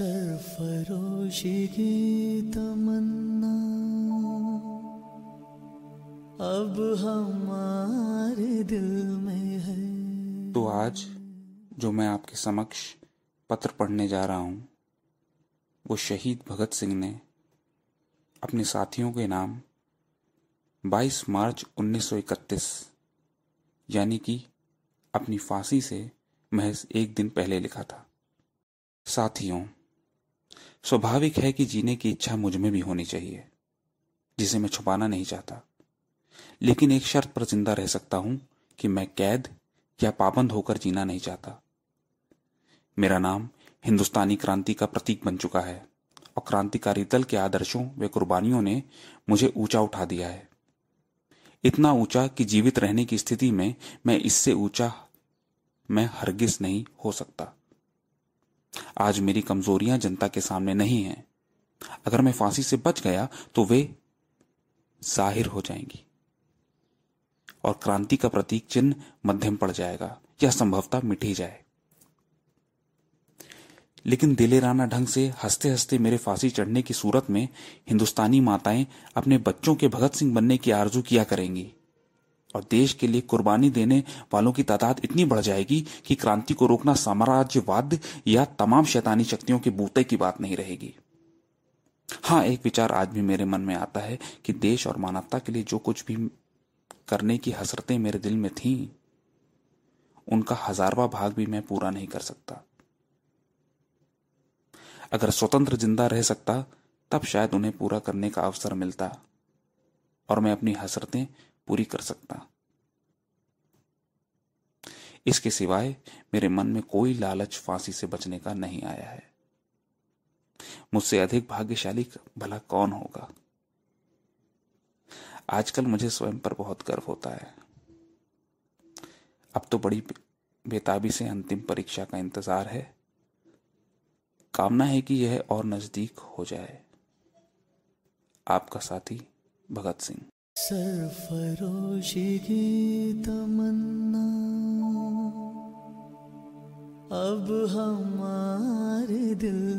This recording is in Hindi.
सरफरोशी की तमन्ना। अब हमारे दिल में है। तो आज, जो मैं आपके समक्ष पत्र पढ़ने जा रहा हूँ, वो शहीद भगत सिंह ने अपने साथियों के नाम 22 मार्च 1931 यानी कि अपनी फांसी से महज एक दिन पहले लिखा था। साथियों स्वाभाविक है कि जीने की इच्छा मुझमें भी होनी चाहिए, जिसे मैं छुपाना नहीं चाहता। लेकिन एक शर्त पर ज़िंदा रह सकता हूँ कि मैं कैद या पाबंद होकर जीना नहीं चाहता। मेरा नाम हिंदुस्तानी क्रांति का प्रतीक बन चुका है, और क्रांतिकारी दल के आदर्शों व कुर्बानियों ने मुझे ऊँचा उठा दिया है। इतना ऊँचा कि जीवित रहने की स्थिति में मैं इससे ऊँचा, मैं हरगिज नहीं हो सकता। आज मेरी कमजोरियाँ जनता के सामने नहीं हैं। अगर मैं फांसी से बच गया तो वे ज़ाहिर हो जाएँगी। और क्रांति का प्रतीक चिन्ह मध्यम पड़ जाएगा। या संभवता मिट ही जाए। लेकिन दिलेराना ढंग से हँसते हँसते मेरे फांसी चढ़ने की सूरत में हिंदुस्तानी माताएँ अपने बच्चों के भगत सिंह बनने की आरज़ू किया करेंगी। और देश के लिए कुर्बानी देने वालों की तादाद इतनी बढ़ जाएगी कि क्रांति को रोकना साम्राज्यवाद या तमाम शैतानी शक्तियों के बूते की बात नहीं रहेगी। हाँ एक विचार आज भी मेरे मन में आता है कि देश और मानवता के लिए जो कुछ भी करने की हसरतें मेरे दिल में थीं, उनका हजारवा भाग भी मैं पूरा नहीं कर सकता। अगर स्वतंत्र ज़िंदा रह सकता, तब शायद उन्हें पूरा करने का अवसर मिलता और मैं अपनी हसरतें पूरी कर सकता। इसके सिवाय मेरे मन में कोई लालच फांसी से बचने का नहीं आया है। मुझसे अधिक भाग्यशाली भला कौन होगा? आजकल मुझे स्वयं पर बहुत गर्व होता है। अब तो बड़ी बेताबी से अंतिम परीक्षा का इंतज़ार है। कामना है कि यह और नज़दीक हो जाए। आपका साथी भगत सिंह। सरफरोशी की तमन्ना। अब हमारे दिल